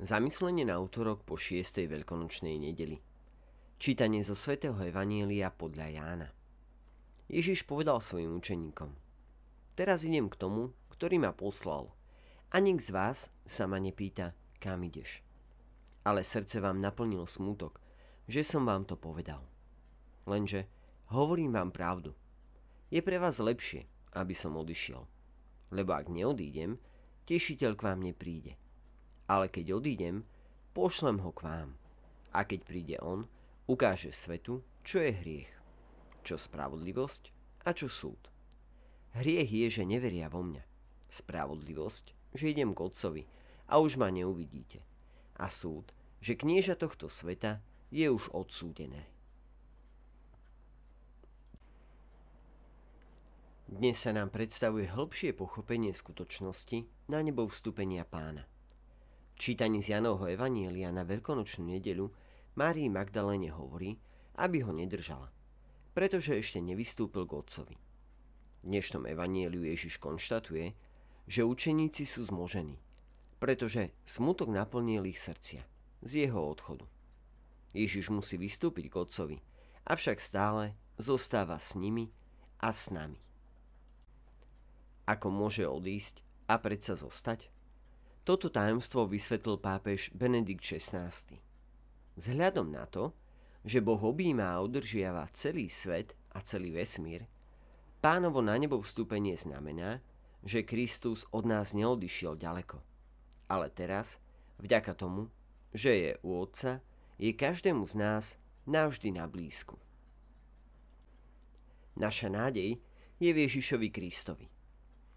Zamyslenie na útorok po 6. veľkonočnej nedeli. Čítanie zo svätého Evanielia podľa Jána. Ježiš povedal svojim učeníkom. Teraz idem k tomu, ktorý ma poslal. A nik z vás sa ma nepýta, kam ideš. Ale srdce vám naplnil smútok, že som vám to povedal. Lenže hovorím vám pravdu. Je pre vás lepšie, aby som odišiel. Lebo ak neodídem, tešiteľ k vám nepríde ale keď odídem, pošlem ho k vám. A keď príde on, ukáže svetu, čo je hriech, čo spravodlivosť a čo súd. Hriech je, že neveria vo mňa. Spravodlivosť, že idem k otcovi a už ma neuvidíte. A súd, že knieža tohto sveta je už odsúdené. Dnes sa nám predstavuje hĺbšie pochopenie skutočnosti na nebo vstúpenia pána. Čítaní z Janovho Evanielia na veľkonočnú nedelu Márii Magdaléne hovorí, aby ho nedržala, pretože ešte nevystúpil k otcovi. V dnešnom Evanieliu Ježiš konštatuje, že učeníci sú zmožení, pretože smutok naplnil ich srdcia z jeho odchodu. Ježiš musí vystúpiť k otcovi, avšak stále zostáva s nimi a s nami. Ako môže odísť a predsa zostať? Toto tajomstvo vysvetlil pápež Benedikt XVI. Vzhľadom na to, že Boh objíma a udržiava celý svet a celý vesmír, pánovo na nebo vstúpenie znamená, že Kristus od nás neodišiel ďaleko. Ale teraz, vďaka tomu, že je u Otca, je každému z nás navždy na blízku. Naša nádej je v Ježišovi Kristovi.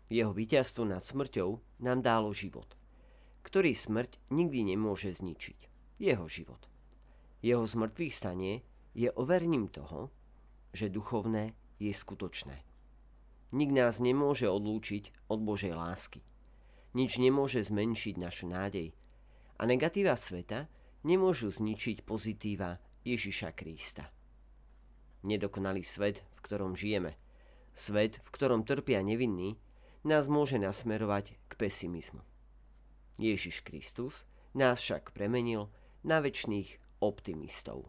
Jeho víťazstvo nad smrťou nám dálo život – ktorý smrť nikdy nemôže zničiť. Jeho život. Jeho zmrtvých stanie je overním toho, že duchovné je skutočné. Nik nás nemôže odlúčiť od Božej lásky. Nič nemôže zmenšiť našu nádej. A negatíva sveta nemôžu zničiť pozitíva Ježiša Krista. Nedokonalý svet, v ktorom žijeme, svet, v ktorom trpia nevinní, nás môže nasmerovať k pesimizmu. Ježiš Kristus nás však premenil na väčšných optimistov.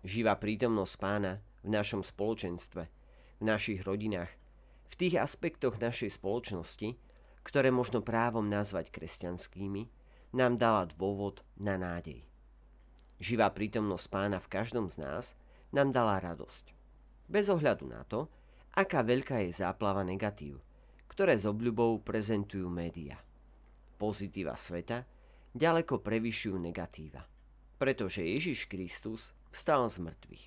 Živá prítomnosť pána v našom spoločenstve, v našich rodinách, v tých aspektoch našej spoločnosti, ktoré možno právom nazvať kresťanskými, nám dala dôvod na nádej. Živá prítomnosť pána v každom z nás nám dala radosť. Bez ohľadu na to, aká veľká je záplava negatív, ktoré s obľubou prezentujú média. Pozitíva sveta ďaleko prevyšujú negatíva, pretože Ježiš Kristus vstal z mŕtvych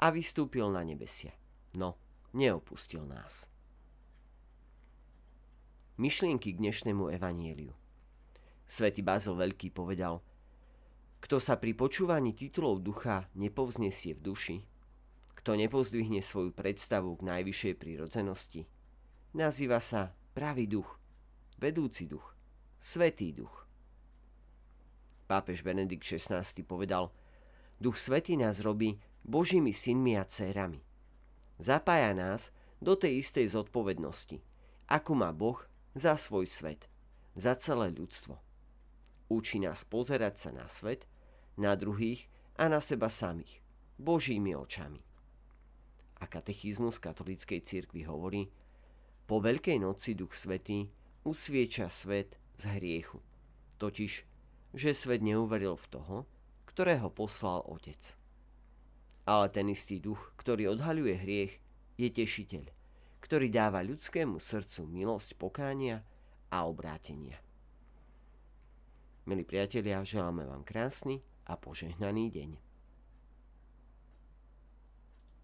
a vystúpil na nebesia. No, neopustil nás. Myšlienky k dnešnému evanieliu. Svetý Bazil Veľký povedal, kto sa pri počúvaní titulov ducha nepovznesie v duši, kto nepozdvihne svoju predstavu k najvyššej prírodzenosti, Nazýva sa pravý duch, vedúci duch, svetý duch. Pápež Benedikt XVI povedal, Duch Svetý nás robí Božími synmi a dcérami. Zapája nás do tej istej zodpovednosti, ako má Boh za svoj svet, za celé ľudstvo. Učí nás pozerať sa na svet, na druhých a na seba samých, Božími očami. A katechizmus katolíckej cirkvi hovorí, po Veľkej noci Duch Svetý usvieča svet z hriechu. Totiž, že svet neuveril v toho, ktorého poslal Otec. Ale ten istý duch, ktorý odhaľuje hriech, je tešiteľ, ktorý dáva ľudskému srdcu milosť pokánia a obrátenia. Milí priatelia, želáme vám krásny a požehnaný deň.